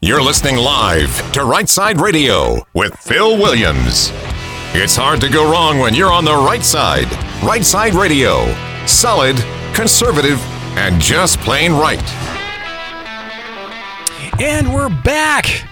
You're listening live to Right Side Radio with Phil Williams. It's hard to go wrong when you're on the right side. Right Side Radio. Solid, conservative, and just plain right. And we're back.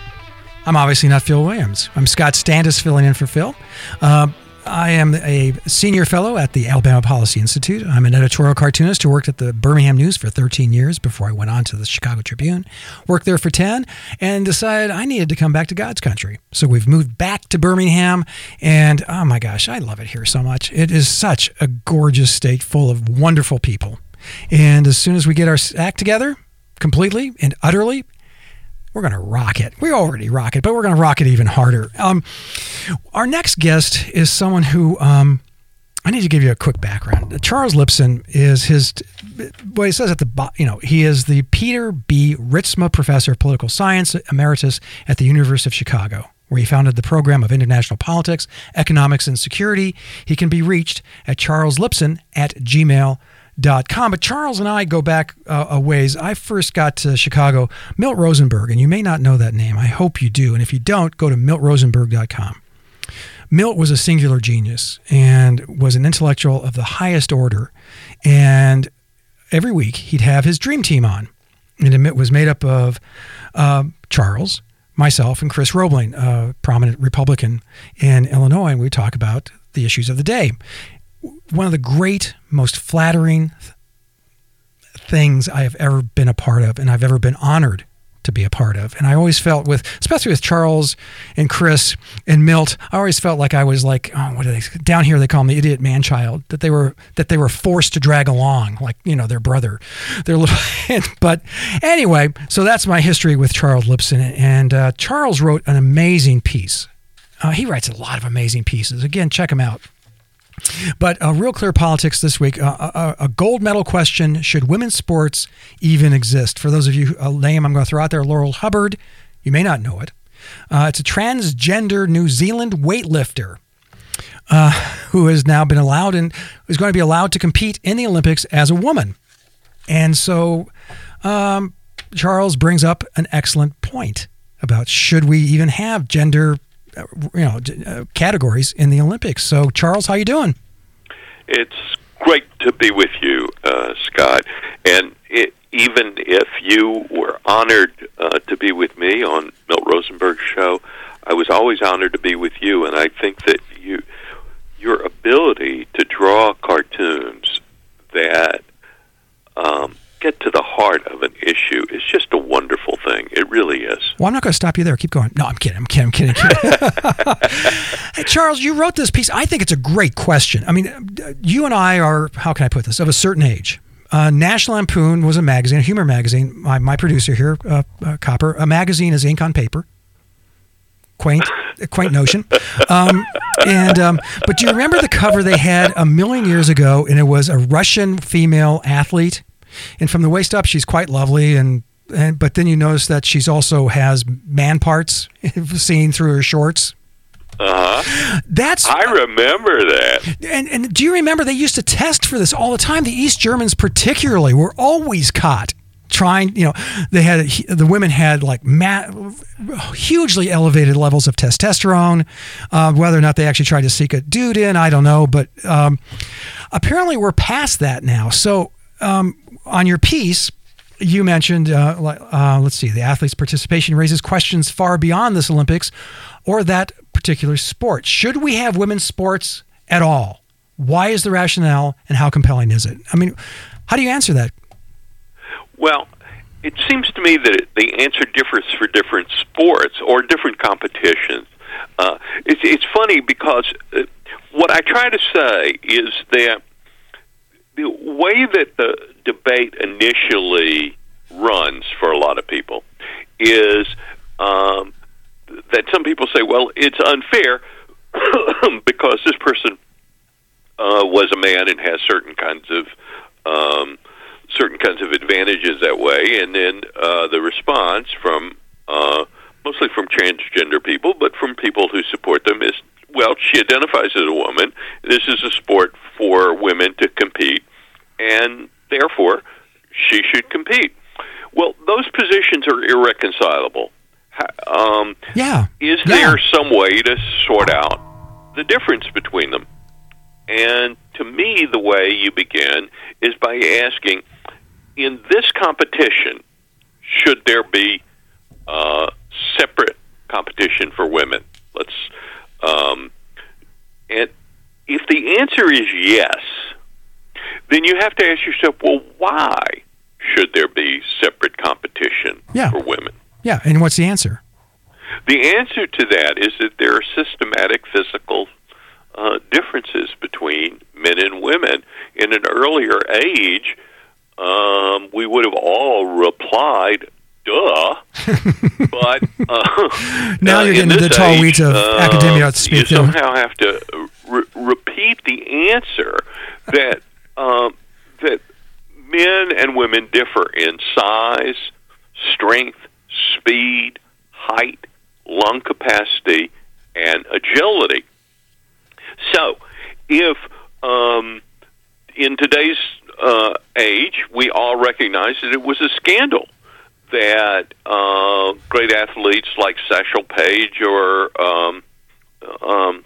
I'm obviously not Phil Williams. I'm Scott Stantis filling in for Phil. Uh, I am a senior fellow at the Alabama Policy Institute. I'm an editorial cartoonist who worked at the Birmingham News for 13 years before I went on to the Chicago Tribune. Worked there for 10 and decided I needed to come back to God's country. So we've moved back to Birmingham, and oh my gosh, I love it here so much. It is such a gorgeous state full of wonderful people. And as soon as we get our act together, completely and utterly, we're going to rock it. We already rock it, but we're going to rock it even harder. Um, our next guest is someone who um, I need to give you a quick background. Charles Lipson is his, what he says at the, you know, he is the Peter B. Ritzma Professor of Political Science Emeritus at the University of Chicago where he founded the program of international politics, economics, and security. He can be reached at charleslipson at gmail.com com. But Charles and I go back uh, a ways. I first got to Chicago, Milt Rosenberg, and you may not know that name. I hope you do. And if you don't, go to miltrosenberg.com. Milt was a singular genius and was an intellectual of the highest order. And every week he'd have his dream team on. And it was made up of uh, Charles, myself, and Chris Robling, a prominent Republican in Illinois. And we talk about the issues of the day one of the great, most flattering things I have ever been a part of, and I've ever been honored to be a part of. And I always felt with, especially with Charles and Chris and Milt, I always felt like I was like, oh, what are they down here? They call me idiot man child. That they were that they were forced to drag along, like you know their brother, their little. but anyway, so that's my history with Charles Lipson. And uh, Charles wrote an amazing piece. Uh, he writes a lot of amazing pieces. Again, check him out. But uh, real clear politics this week. Uh, a, uh, uh, a, gold medal question: Should women's sports even exist? For those of you, a name I'm going to throw out there: Laurel Hubbard. You may not know it. Uh, it's a transgender New Zealand weightlifter uh, who has now been allowed and is going to be allowed to compete in the Olympics as a woman. And so, um, Charles brings up an excellent point about should we even have gender you know uh, categories in the Olympics. So, Charles, how you doing? It's great to be with you, uh, Scott. And it, even if you were honored uh, to be with me on Milt Rosenberg's show, I was always honored to be with you. And I think that you, your ability to draw cartoons that um, get to the heart of an issue is just a. It really is. Well, I'm not going to stop you there. Keep going. No, I'm kidding. I'm kidding. I'm kidding. Kidding. hey, Charles, you wrote this piece. I think it's a great question. I mean, you and I are, how can I put this, of a certain age. Uh, National Lampoon was a magazine, a humor magazine. My, my producer here, uh, uh, Copper, a magazine is ink on paper. Quaint, quaint notion. Um, and um, but do you remember the cover they had a million years ago? And it was a Russian female athlete and from the waist up, she's quite lovely. And, and but then you notice that she's also has man parts seen through her shorts. Uh huh. That's I remember that. And and do you remember they used to test for this all the time? The East Germans, particularly, were always caught trying. You know, they had the women had like ma- hugely elevated levels of testosterone. Uh, whether or not they actually tried to seek a dude in, I don't know. But um, apparently, we're past that now. So um, on your piece, you mentioned, uh, uh, let's see, the athlete's participation raises questions far beyond this Olympics or that particular sport. Should we have women's sports at all? Why is the rationale and how compelling is it? I mean, how do you answer that? Well, it seems to me that the answer differs for different sports or different competitions. Uh, it's, it's funny because uh, what I try to say is that the way that the debate initially runs for a lot of people is um, that some people say, well, it's unfair because this person uh, was a man and has certain kinds of um, certain kinds of advantages that way, and then uh, the response from uh, mostly from transgender people, but from people who support them is, well, she identifies as a woman. This is a sport for women to compete, and therefore she should compete. Well, those positions are irreconcilable. Um, yeah. Is yeah. there some way to sort out the difference between them? And to me, the way you begin is by asking, in this competition, should there be uh, separate competition for women? Let's, um, and if the answer is yes, then you have to ask yourself, well, why should there be separate competition yeah. for women? Yeah, and what's the answer? The answer to that is that there are systematic physical uh, differences between men and women. In an earlier age, um, we would have all replied, "Duh," but uh, now you're getting the tall weeds of uh, academia speak. You somehow have to re- repeat the answer that um, that men and women differ in size, strength, speed, height, lung capacity, and agility. So, if um, in today's uh, age we all recognize that it was a scandal that uh, great athletes like Satchel Paige or um, um,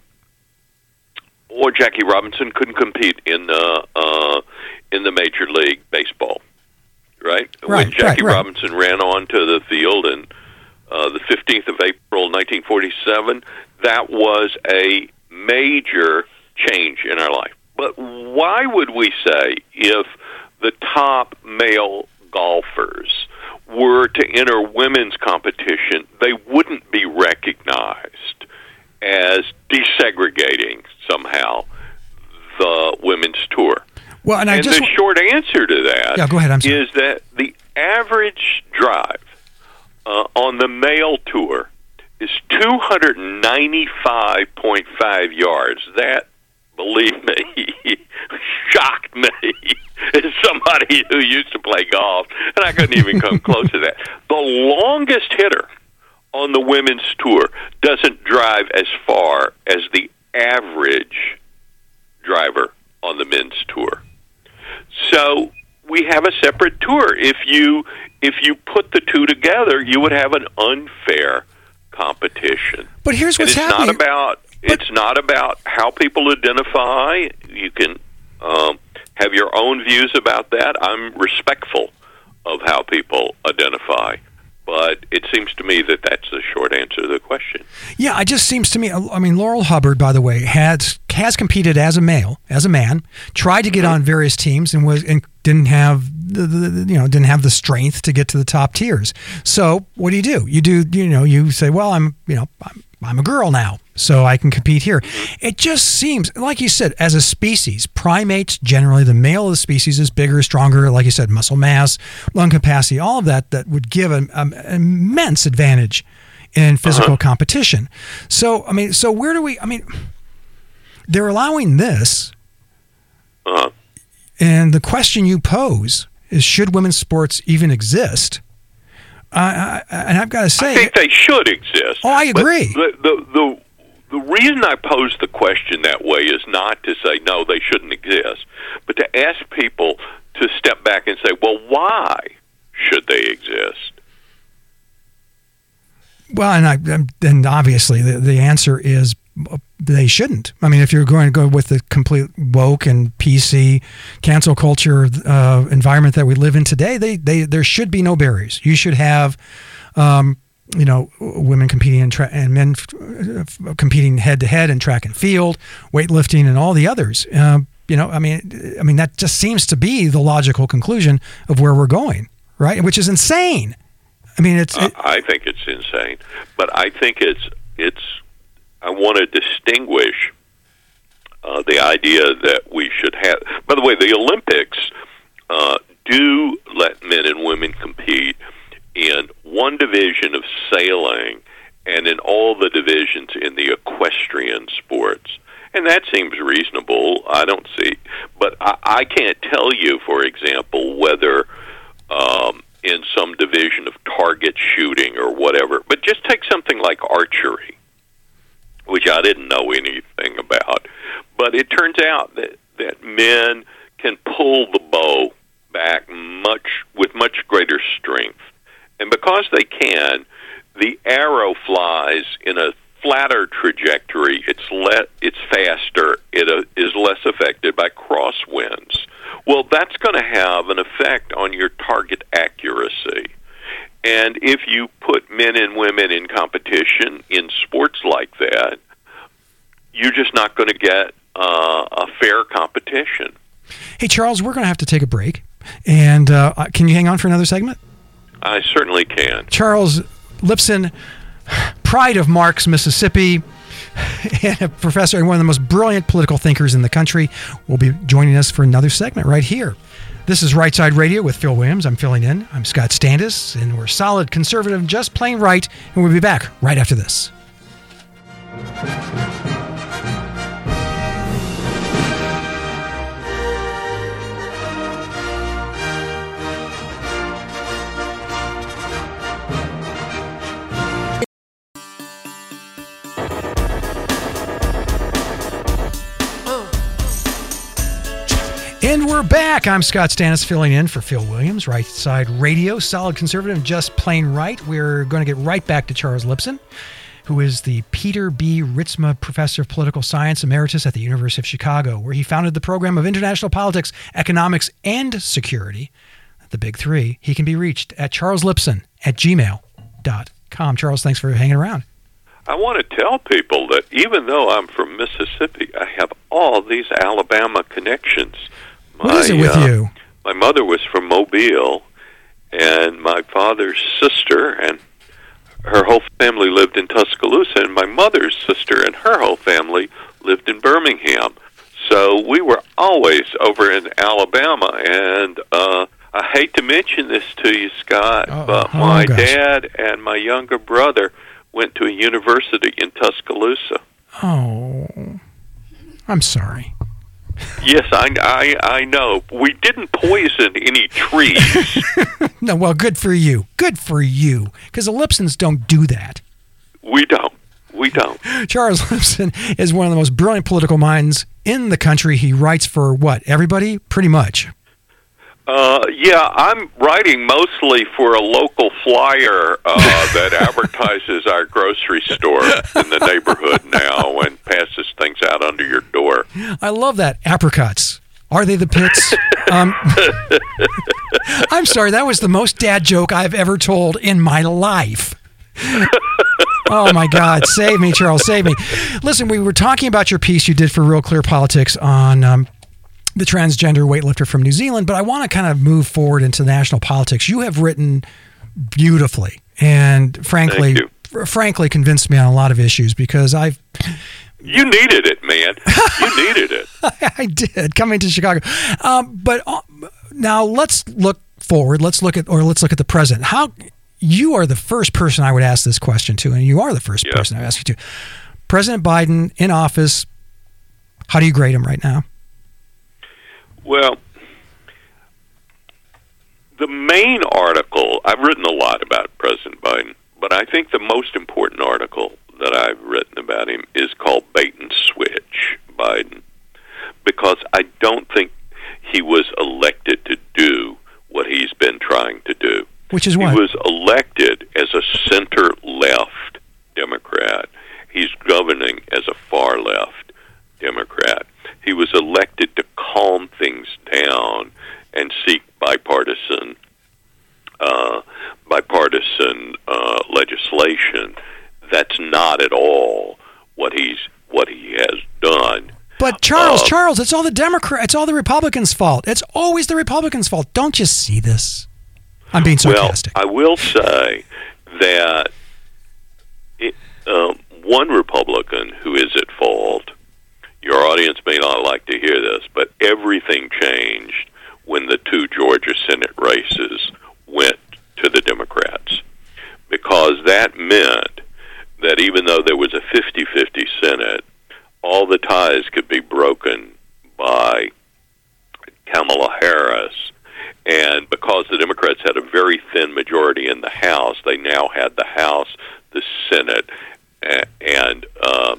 or Jackie Robinson couldn't compete in the uh, in the Major League Baseball, right? Right, when Jackie right, right. Robinson ran onto the field in uh, the 15th of April, 1947, that was a major change in our life. But why would we say if the top male golfers were to enter women's competition, they wouldn't be recognized as desegregating somehow the women's tour? Well, and I and just the short answer to that Yeah, go ahead, I'm sorry. is that the average drive uh, on the male tour is 295.5 yards. That, believe me, shocked me as somebody who used to play golf, and I couldn't even come close to that. The longest hitter on the women's tour doesn't drive as far as the average driver on the men's tour. So we have a separate tour. If you if you put the two together, you would have an unfair competition. But here's And what's it's happening. not about it's not about how people identify. You can um, have your own views about that. I'm respectful of how people identify, but it seems to me that that's the short answer to the question. Yeah, it just seems to me. I mean, Laurel Hubbard, by the way, has has competed as a male, as a man, tried to get on various teams and was and didn't have the, the you know didn't have the strength to get to the top tiers. So what do you do? You do you know you say, well, I'm you know I'm, I'm a girl now, so I can compete here. It just seems like you said, as a species, primates generally the male of the species is bigger, stronger, like you said, muscle mass, lung capacity, all of that that would give an, um, immense advantage in physical competition. So, I mean, so where do we? I mean, they're allowing this, Uh, and the question you pose is: Should women's sports even exist? I, and I've got to say, I think they should exist. Oh, I agree. The, the the the reason I pose the question that way is not to say no, they shouldn't exist, but to ask people to step back and say, well, why should they exist? well, and I, um, and obviously the, the answer is uh, they shouldn't. I mean, if you're going to go with the complete woke and PC cancel culture uh, environment that we live in today, they, they there should be no barriers. You should have, um, you know, women competing in tra- and men uh, competing head to head in track and field, weightlifting, and all the others. Uh, you know, I mean, I mean that just seems to be the logical conclusion of where we're going, right? Which is insane. I mean, it's it, I I think it's insane, but I think it's it's. I want to distinguish uh, the idea that we should have. By the way, the Olympics uh, do let men and women compete in one division of sailing and in all the divisions in the equestrian sports. And that seems reasonable. I don't see, but I, I can't tell you, for example, whether um, in some division of target shooting or whatever. But just take something like archery, which I didn't know anything about. But it turns out that that men can pull the bow back much with much greater strength, and because they can, the arrow flies in a flatter trajectory, it's le- it's faster, it uh, is less affected by crosswinds. Well, that's going to have an effect on your target accuracy. And if you put men and women in competition in sports like that, you're just not going to get uh, a fair competition. Hey, Charles, we're going to have to take a break. And uh, can you hang on for another segment? I certainly can. Charles Lipson, pride of Marks, Mississippi, and a professor and one of the most brilliant political thinkers in the country, will be joining us for another segment right here. This is Right Side Radio with Phil Williams. I'm filling in. I'm Scott Stantis, and we're solid, conservative, just plain right. And we'll be back right after this. And we're back. I'm Scott Stantis filling in for Phil Williams, Right Side Radio, solid conservative, just plain right. We're going to get right back to Charles Lipson, who is the Peter B. Ritzma Professor of Political Science Emeritus at the University of Chicago, where he founded the program of International Politics, Economics, and Security, the big three. He can be reached at charleslipson at gmail.com. Charles, thanks for hanging around. I want to tell people that even though I'm from Mississippi, I have all these Alabama connections. What is it with uh, you? My mother was from Mobile, and my father's sister and her whole family lived in Tuscaloosa, and my mother's sister and her whole family lived in Birmingham. So we were always over in Alabama, and uh, I hate to mention this to you, Scott, Uh-oh. but Oh, my gosh. dad and my younger brother went to a university in Tuscaloosa. Oh, I'm sorry. Yes, I, I, I know. We didn't poison any trees. No, well, good for you. Good for you. Because the Lipsons don't do that. we don't. We don't. Charles Lipson is one of the most brilliant political minds in the country. He writes for what? Everybody? Pretty much. Uh, yeah, I'm writing mostly for a local flyer uh, that advertises our grocery store in the neighborhood now and passes things out under your door. I love that. Apricots. Are they the pits? um, I'm sorry, that was the most dad joke I've ever told in my life. oh my God, save me, Charles, save me. Listen, we were talking about your piece you did for Real Clear Politics on um, the transgender weightlifter from New Zealand, but I want to kind of move forward into national politics. You have written beautifully and frankly, fr- frankly convinced me on a lot of issues because I've You needed it, man. You needed it. I did coming to Chicago. Um, but uh, now let's look forward. Let's look at, or let's look at the present. How you are the first person I would ask this question to, and you are the first Yeah. person I would ask you to. President Biden in office. How do you grade him right now? Well, the main article, I've written a lot about President Biden, but I think the most important article that I've written about him is called Bait and Switch Biden, because I don't think he was elected to do what he's been trying to do. Which is what? He was elected as a center left Democrat. He's governing as a far left Democrat. He was elected to calm things down and seek bipartisan uh, bipartisan uh, legislation. That's not at all what he's what he has done. But Charles, Uh, Charles, it's all the Democrat, it's all the Republicans' fault. It's always the Republicans' fault. Don't you see this? I'm being sarcastic. Well, I will say that it, um, one Republican who is at fault, your audience may not like to hear this, but everything changed when the two Georgia Senate races went to the Democrats. Because that meant that even though there was a 50 50 Senate, all the ties could be broken by Kamala Harris. And because the Democrats had a very thin majority in the House, they now had the House, the Senate, and uh,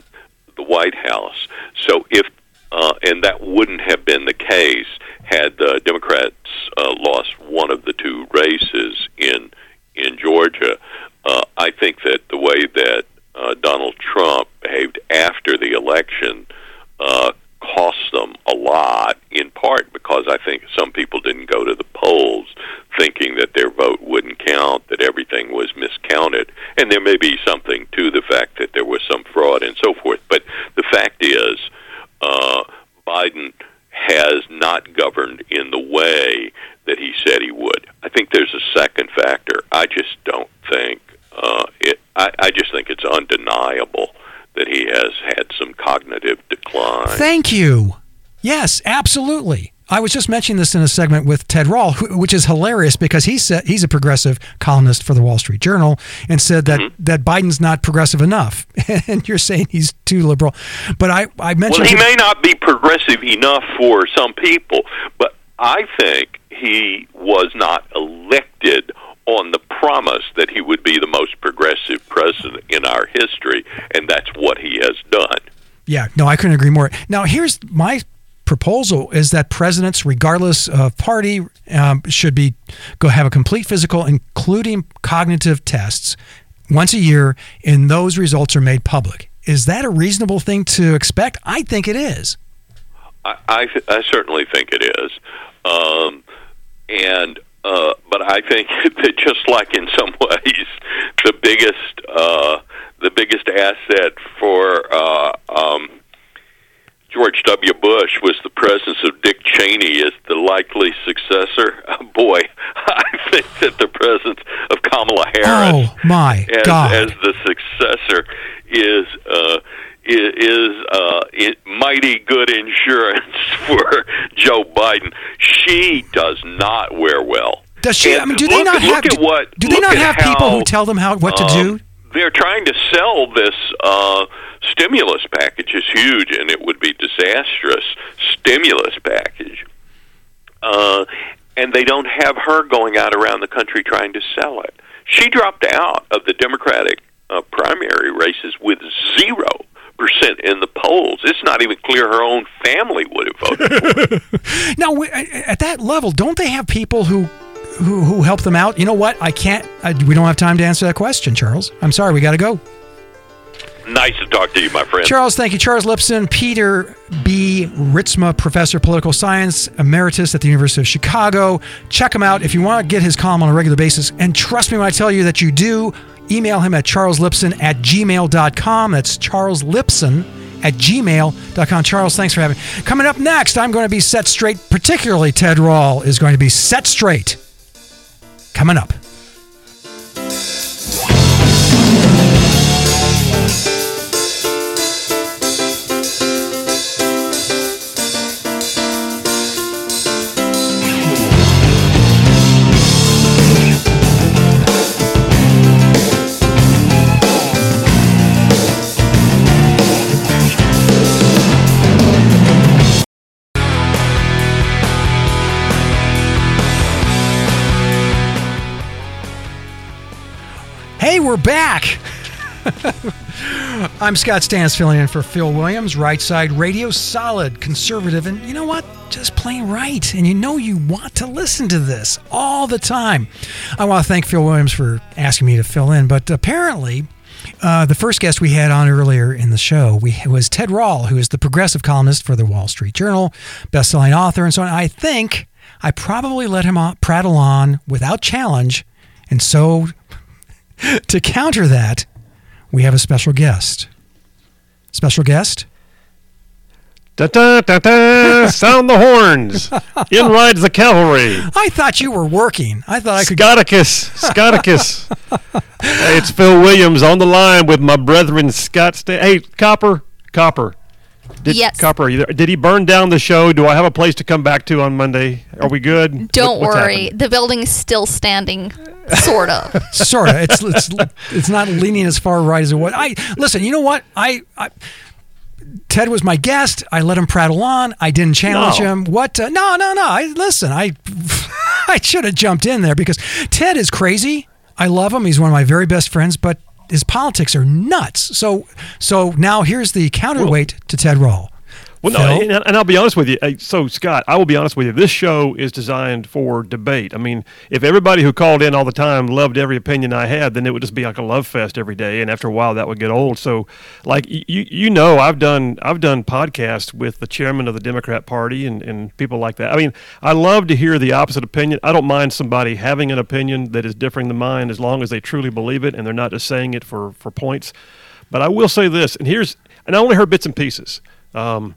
the White House. So if uh, and that wouldn't have been the case had the Democrats uh, lost one of the two races in in Georgia. Uh, I think that the way that uh, Donald Trump behaved after the election uh, cost them a lot, in part because I think some people didn't go to the polls thinking that their vote wouldn't count, that everything was miscounted. And there may be something to the fact that there was some fraud and so forth. But the fact is, uh, Biden has not governed in the way that he said he would. I think there's a second factor. I just don't think uh, it. I, I just think it's undeniable that he has had some cognitive decline. Thank you. Yes, absolutely. I was just mentioning this in a segment with Ted Rall, who, which is hilarious because he said he's a progressive columnist for the Wall Street Journal and said that, Mm-hmm. that Biden's not progressive enough, and you're saying he's too liberal. But I I mentioned Well, he to- may not be progressive enough for some people, but I think he was not elected on the promise that he would be the most progressive president in our history, and that's what he has done. Yeah, no, I couldn't agree more. Now, here's my proposal: is that presidents, regardless of party, um, should be go have a complete physical, including cognitive tests, once a year, and those results are made public. Is that a reasonable thing to expect? I think it is. I, I, I certainly think it is, um, and uh, but I think that just like in some ways, the biggest uh, the biggest asset for uh, um, George W. Bush was the presence of Dick Cheney as the likely successor. boy, I think that the presence of Kamala Harris Oh my as, God! as the successor is uh, is, is uh, it mighty good insurance for Joe Biden. She does not wear well. Does she? And I mean, do they look- not have? do, what- do they not have people who tell them how what to um, do? They're trying to sell this uh, stimulus package is huge, and it would be disastrous stimulus package. Uh, and they don't have her going out around the country trying to sell it. She dropped out of the Democratic uh, primary races with zero percent in the polls. It's not even clear her own family would have voted. Now, at that level, don't they have people who who, who help them out? You know what? I can't. I, we don't have time to answer that question, Charles. I'm sorry. We got to go. nice to talk to you, my friend. Charles, thank you. Charles Lipson, Peter B. Ritzma, professor of political science, emeritus at the University of Chicago. Check him out if you want to get his column on a regular basis. And trust me when I tell you that you do, email him at charleslipson at gmail.com. That's Charles Lipson at gmail.com. Charles, thanks for having me. Coming up next, I'm going to be set straight, particularly Ted Rall is going to be set straight. Coming up. We're back. I'm Scott Stantis filling in for Phil Williams, Right Side Radio, solid, conservative, and you know what? Just plain right. And you know you want to listen to this all the time. I want to thank Phil Williams for asking me to fill in, but apparently, uh, the first guest we had on earlier in the show we, was Ted Rall, who is the progressive columnist for the Wall Street Journal, best-selling author, and so on. I think I probably let him on, prattle on without challenge, and so to counter that, we have a special guest. Special guest? Da da da da! Sound the horns! In rides the cavalry. I thought you were working. I thought I could. Scoticus, Scoticus. hey, it's Phil Williams on the line with my brethren Scott. Sta- hey, Copper, Copper. Did, Yes. Copper, are you there? did he burn down the show? Do I have a place to come back to on Monday? Are we good? Don't What- worry, happened? the building's still standing, sort of. sort of. It's, it's it's not leaning as far right as it was. I listen. You know what? I, I Ted was my guest. I let him prattle on. I didn't challenge No. him. What? Uh, no, no, no. I listen. I I should have jumped in there because Ted is crazy. I love him. He's one of my very best friends, but his politics are nuts. So so now here's the counterweight to Ted Rall. Well, no, and, and I'll be honest with you. So, Scott, I will be honest with you. This show is designed for debate. I mean, if everybody who called in all the time loved every opinion I had, then it would just be like a love fest every day, and after a while, that would get old. So, like you, you know, I've done I've done podcasts with the chairman of the Democrat Party and, and people like that. I mean, I love to hear the opposite opinion. I don't mind somebody having an opinion that is differing than mine, as long as they truly believe it and they're not just saying it for for points. But I will say this, and here's, and I only heard bits and pieces. Um,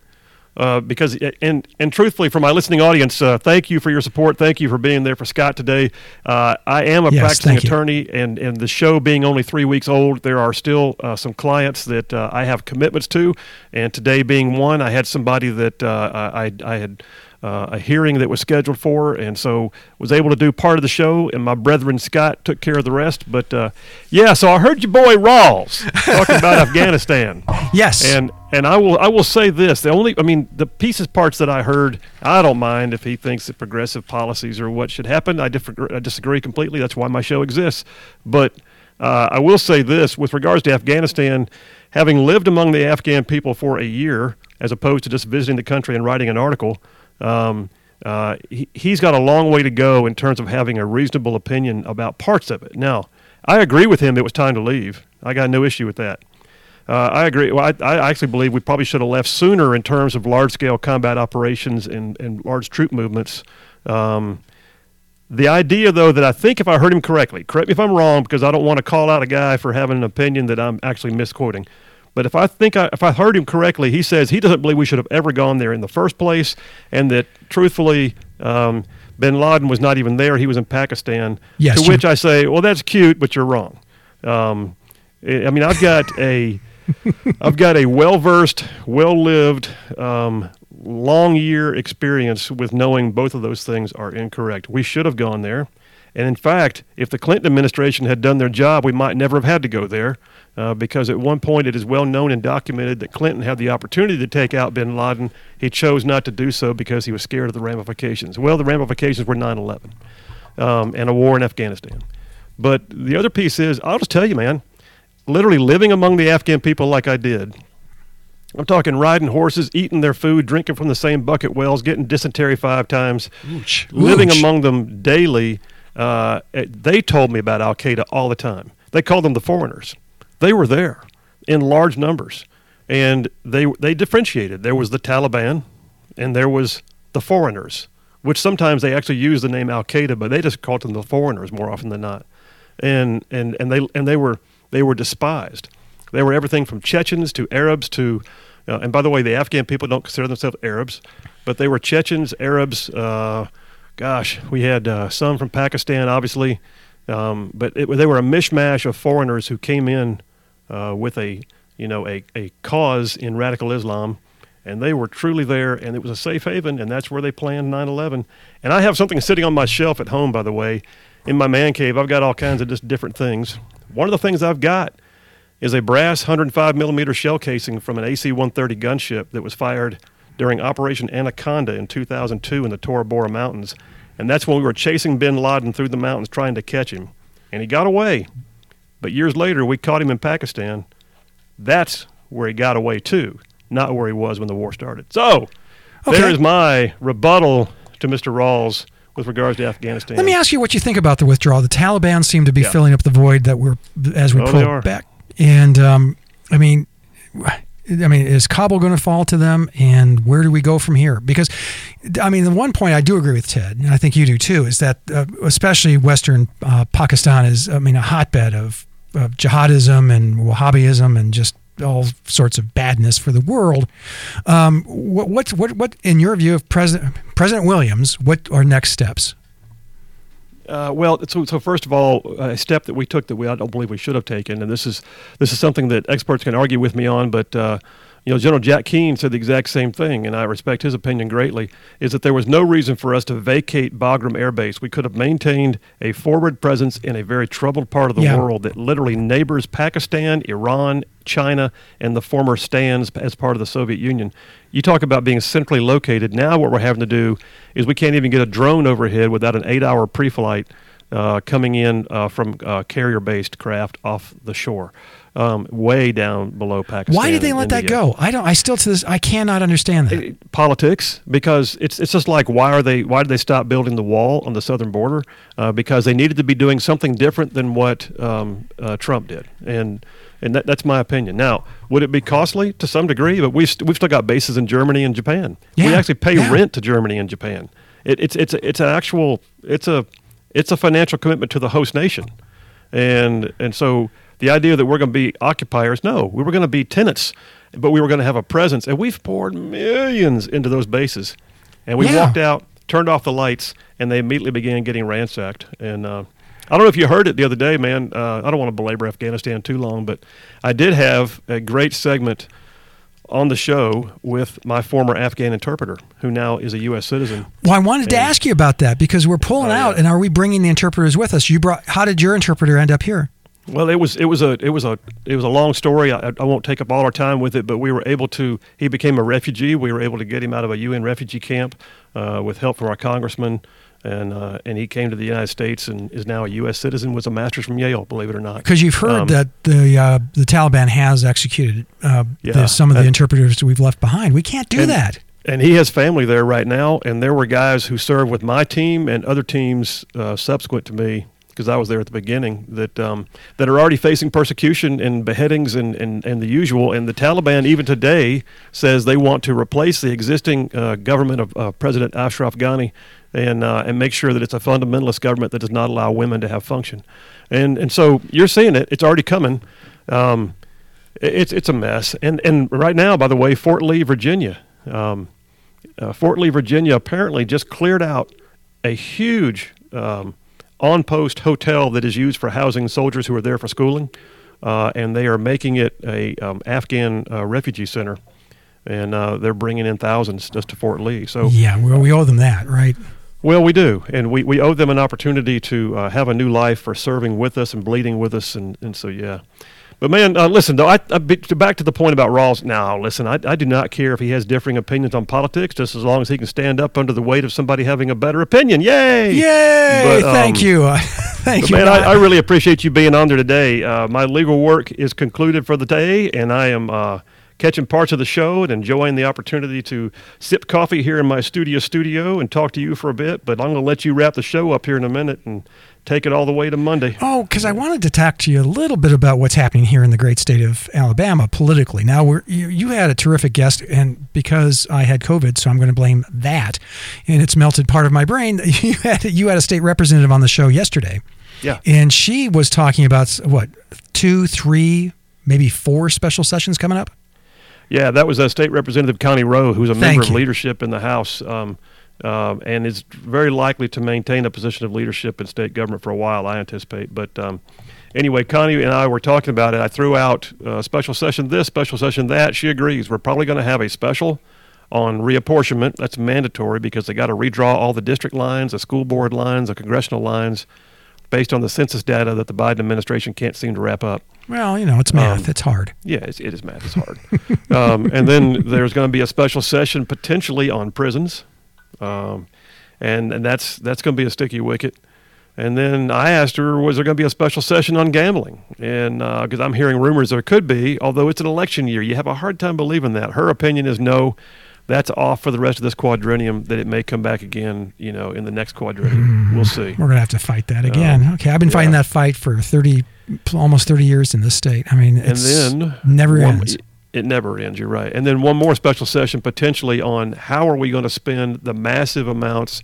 uh, because and and truthfully, for my listening audience, uh, thank you for your support. Thank you for being there for Scott today. Uh, I am a Yes, practicing you. attorney, and and the show being only three weeks old, there are still uh, some clients that uh, I have commitments to, and today being one, I had somebody that uh, I I had. Uh, a hearing that was scheduled for, and so was able to do part of the show, and my brethren Scott took care of the rest. But uh, yeah, so I heard your boy Rawls talking about Afghanistan. Yes. And and I will I will say this: the only I mean the pieces parts that I heard, I don't mind if he thinks that progressive policies are what should happen. I, differ, I disagree completely. That's why my show exists. But uh, I will say this: with regards to Afghanistan, having lived among the Afghan people for a year, as opposed to just visiting the country and writing an article. Um, uh, he, he's got a long way to go in terms of having a reasonable opinion about parts of it. Now, I agree with him. It was time to leave. I got no issue with that. Uh, I agree. Well, I, I actually believe we probably should have left sooner in terms of large scale combat operations and, and large troop movements. Um, the idea, though, that I think if I heard him correctly, correct me if I'm wrong, because I don't want to call out a guy for having an opinion that I'm actually misquoting. But if I think I, if I heard him correctly, he says he doesn't believe we should have ever gone there in the first place, and that truthfully, um, Bin Laden was not even there; he was in Pakistan. Yes, to which I say, well, that's cute, but you're wrong. Um, I I mean, I've got a, I've got a well-versed, well-lived, um, long-year experience with knowing both of those things are incorrect. We should have gone there, and in fact, if the Clinton administration had done their job, we might never have had to go there, uh, because at one point it is well known and documented that Clinton had the opportunity to take out Bin Laden. He chose not to do so because he was scared of the ramifications. Well, the ramifications were 9/11 um, and a war in Afghanistan. But the other piece is, I'll just tell you, man, literally living among the Afghan people like I did. I'm talking riding horses, eating their food, drinking from the same bucket wells, getting dysentery five times, Ooch. living Ooch. among them daily. Uh, they told me about Al Qaeda all the time. They called them the foreigners. They were there in large numbers, and they they differentiated. There was the Taliban, and there was the foreigners, which sometimes they actually use the name Al Qaeda, but they just called them the foreigners more often than not. And and and they and they were they were despised. They were everything from Chechens to Arabs to, uh, and by the way, the Afghan people don't consider themselves Arabs, but they were Chechens, Arabs. Uh, gosh, we had uh, some from Pakistan, obviously, um, but it, they were a mishmash of foreigners who came in uh, with a, you know, a, a cause in radical Islam, and they were truly there, and it was a safe haven, and that's where they planned 9/11. And I have something sitting on my shelf at home, by the way, in my man cave. I've got all kinds of just different things. One of the things I've got is a brass 105 millimeter shell casing from an AC-130 gunship that was fired during Operation Anaconda in 2002 in the Tora Bora Mountains, and that's when we were chasing Bin Laden through the mountains trying to catch him, and he got away. But years later, we caught him in Pakistan. That's where he got away to, not where he was when the war started. So, there Okay. is my rebuttal to Mr. Rawls with regards to Afghanistan. Let me ask you what you think about the withdrawal. The Taliban seem to be Yeah. filling up the void that we're as we Oh, pull back. And um, I mean, I mean, is Kabul going to fall to them, and where do we go from here? Because, I mean, the one point I do agree with Ted, and I think you do too, is that uh, especially Western uh, Pakistan is, I mean, a hotbed of, of jihadism and Wahhabism and just all sorts of badness for the world. Um, what, what, what, what, in your view of President President Williams, what are next steps? Uh, well, so, so first of all, a step that we took that we I don't believe we should have taken, and this is this is something that experts can argue with me on, but uh, you know, General Jack Keane said the exact same thing, and I respect his opinion greatly. Is that there was no reason for us to vacate Bagram Air Base. We could have maintained a forward presence in a very troubled part of the Yeah. world that literally neighbors Pakistan, Iran, China, and the former stands as part of the Soviet Union. You talk about being centrally located. Now, what we're having to do is we can't even get a drone overhead without an eight-hour pre-flight uh, coming in uh, from uh, carrier-based craft off the shore, um, way down below Pakistan. Why did they let that go? I don't. I still to this. I cannot understand that. It- politics because it's it's just like why are they why did they stop building the wall on the southern border uh, because they needed to be doing something different than what um, uh, Trump did and and that, that's my opinion now would it be costly to some degree but we st- we've still got bases in Germany and Japan we actually pay yeah. rent to Germany and Japan it, it's it's it's an actual it's a it's a financial commitment to the host nation and and so the idea that we're going to be occupiers, no, we were going to be tenants, but we were going to have a presence, and we've poured millions into those bases, and we Yeah. walked out, turned off the lights, and they immediately began getting ransacked. And uh, I don't know if you heard it the other day, man. Uh, I don't want to belabor Afghanistan too long, but I did have a great segment on the show with my former Afghan interpreter, who now is a U.S. citizen. Well, I wanted to ask you about that because we're pulling Oh, out, and are we bringing the interpreters with us? You brought. How did your interpreter end up here? Well, it was it was a it was a it was a long story. I, I won't take up all our time with it, but we were able to. He became a refugee. We were able to get him out of a UN refugee camp uh, with help from our congressman, and uh, and he came to the United States and is now a U.S. citizen. Was a master's from Yale, believe it or not. Because you've heard Um, that the uh, the Taliban has executed uh, Yeah, the, some of the interpreters we've left behind. We can't do and- that. And he has family there right now, and there were guys who served with my team and other teams uh, subsequent to me, because I was there at the beginning, that um, that are already facing persecution and beheadings and, and, and the usual. And the Taliban, even today, says they want to replace the existing uh, government of uh, President Ashraf Ghani and uh, and make sure that it's a fundamentalist government that does not allow women to have function. And and so you're seeing it; it's already coming. Um, it's it's a mess. And and right now, by the way, Fort Lee, Virginia, um, uh, Fort Lee, Virginia, apparently just cleared out a huge um, on-post hotel that is used for housing soldiers who are there for schooling, uh, and they are making it a um, Afghan uh, refugee center, and uh, they're bringing in thousands just to Fort Lee. So. Yeah, well, we owe them that, right? Well, we do, and we, we owe them an opportunity to uh, have a new life for serving with us and bleeding with us, and, and so yeah. But man, uh, listen though, I, I be- back to the point about Rawls. Now, listen, I, I do not care if he has differing opinions on politics, just as long as he can stand up under the weight of somebody having a better opinion. Yay! Yay! But, Thank um, you. Uh, thank you. man, I, I really appreciate you being on there today. Uh, my legal work is concluded for the day, and I am uh, catching parts of the show and enjoying the opportunity to sip coffee here in my studio studio and talk to you for a bit. But I'm going to let you wrap the show up here in a minute and take it all the way to Monday. Oh, because I wanted to talk to you a little bit about what's happening here in the great state of Alabama politically. Now, we're, you, you had a terrific guest, and because I had COVID, so I'm going to blame that, and it's melted part of my brain. You had you had a state representative on the show yesterday, Yeah. and she was talking about what two, three, maybe four special sessions coming up. Yeah, that was uh, State Representative Connie Rowe, who's a Thank member of leadership in the House, um, um, and is very likely to maintain a position of leadership in state government for a while, I anticipate. But um, anyway, Connie and I were talking about it. I threw out uh, special session this, special session that. She agrees. We're probably going to have a special on reapportionment. That's mandatory because they got to redraw all the district lines, the school board lines, the congressional lines, based on the census data that the Biden administration can't seem to wrap up. Well, you know, it's math. Um, it's hard. Yeah, it's, it is math. It's hard. um, and then there's going to be a special session potentially on prisons, um, and and that's that's going to be a sticky wicket. And then I asked her, was there going to be a special session on gambling? And because I'm hearing rumors there could be, although it's an election year, you have a hard time believing that. Her opinion is no. That's off for the rest of this quadrennium. That it may come back again, you know, in the next quadrennium. Mm-hmm. We'll see. We're going to have to fight that again. Um, okay, I've been fighting that fight for 30, almost 30 years in this state. I mean, and it's then never one- ends. It never ends. You're right. And then one more special session potentially on how are we going to spend the massive amounts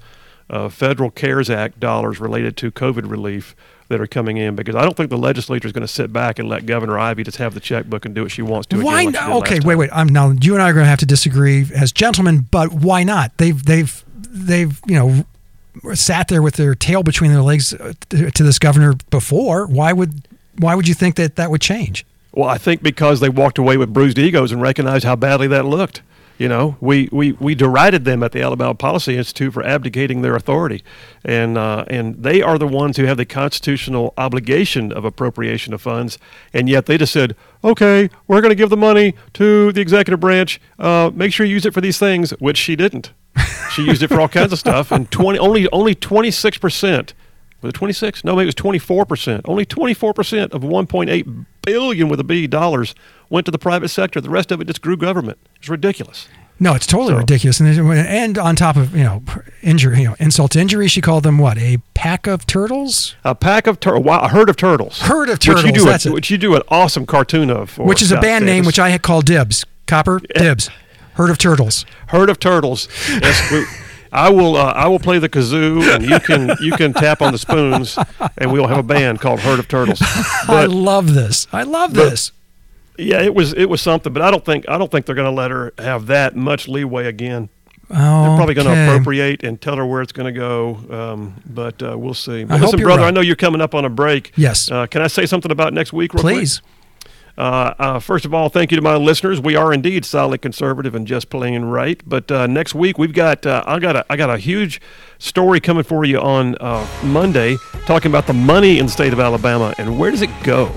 of federal CARES Act dollars related to COVID relief that are coming in because I don't think the legislature is going to sit back and let Governor Ivey just have the checkbook and do what she wants to. Why? like she not? did Okay, wait, wait. I'm now. You and I are going to have to disagree as gentlemen, but why not? They've they've they've you know sat there with their tail between their legs uh, to to this governor before. Why would why would you think that that would change? Well, I think because they walked away with bruised egos and recognized how badly that looked. You know, we, we, we derided them at the Alabama Policy Institute for abdicating their authority, and uh, and they are the ones who have the constitutional obligation of appropriation of funds, and yet they just said, okay, we're going to give the money to the executive branch. Uh, make sure you use it for these things, which she didn't. She used it for all kinds of stuff, and twenty only only twenty six percent Was it 26? No, maybe it was 24 percent. Only 24 percent of 1.8 billion with a B dollars went to the private sector. The rest of it just grew government. It's ridiculous. No, it's totally So- ridiculous. And, and on top of you know injury, you know insult to injury, she called them what a pack of turtles, A pack of tur- wow, a herd of turtles. Herd of turtles. Which you do, that's a, it. which you do an awesome cartoon of. For which is a band name which I had called Dibs. Copper Dibs, herd of turtles. herd of turtles. Yes, we, I will. Uh, I will play the kazoo, and you can you can tap on the spoons, and we'll have a band called Herd of Turtles. I love this. I love but- this. yeah, it was it was something. But I don't think I don't think they're going to let her have that much leeway again. Oh, They're probably going to okay. appropriate and tell her where it's going to go. Um, but uh, we'll see. But I listen, brother, right. I know you're coming up on a break. Yes. Uh, can I say something about next week, real quick? Uh, uh, first of all, thank you to my listeners. We are indeed solid conservative and just plain right. But uh, next week we've got uh, I got a I got a huge story coming for you on uh, Monday, talking about the money in the state of Alabama and where does it go.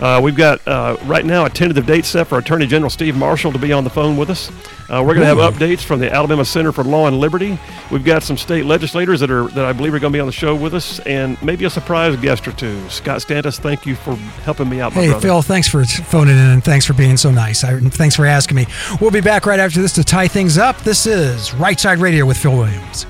Uh, we've got uh, right now a tentative date set for Attorney General Steve Marshall to be on the phone with us. Uh, we're going to have updates from the Alabama Center for Law and Liberty. We've got some state legislators that are that I believe are going to be on the show with us, and maybe a surprise guest or two. Scott Stantis, thank you for helping me out, Hey, brother. Phil, thanks for phoning in and thanks for being so nice. I, and thanks for asking me. We'll be back right after this to tie things up. This is Right Side Radio with Phil Williams.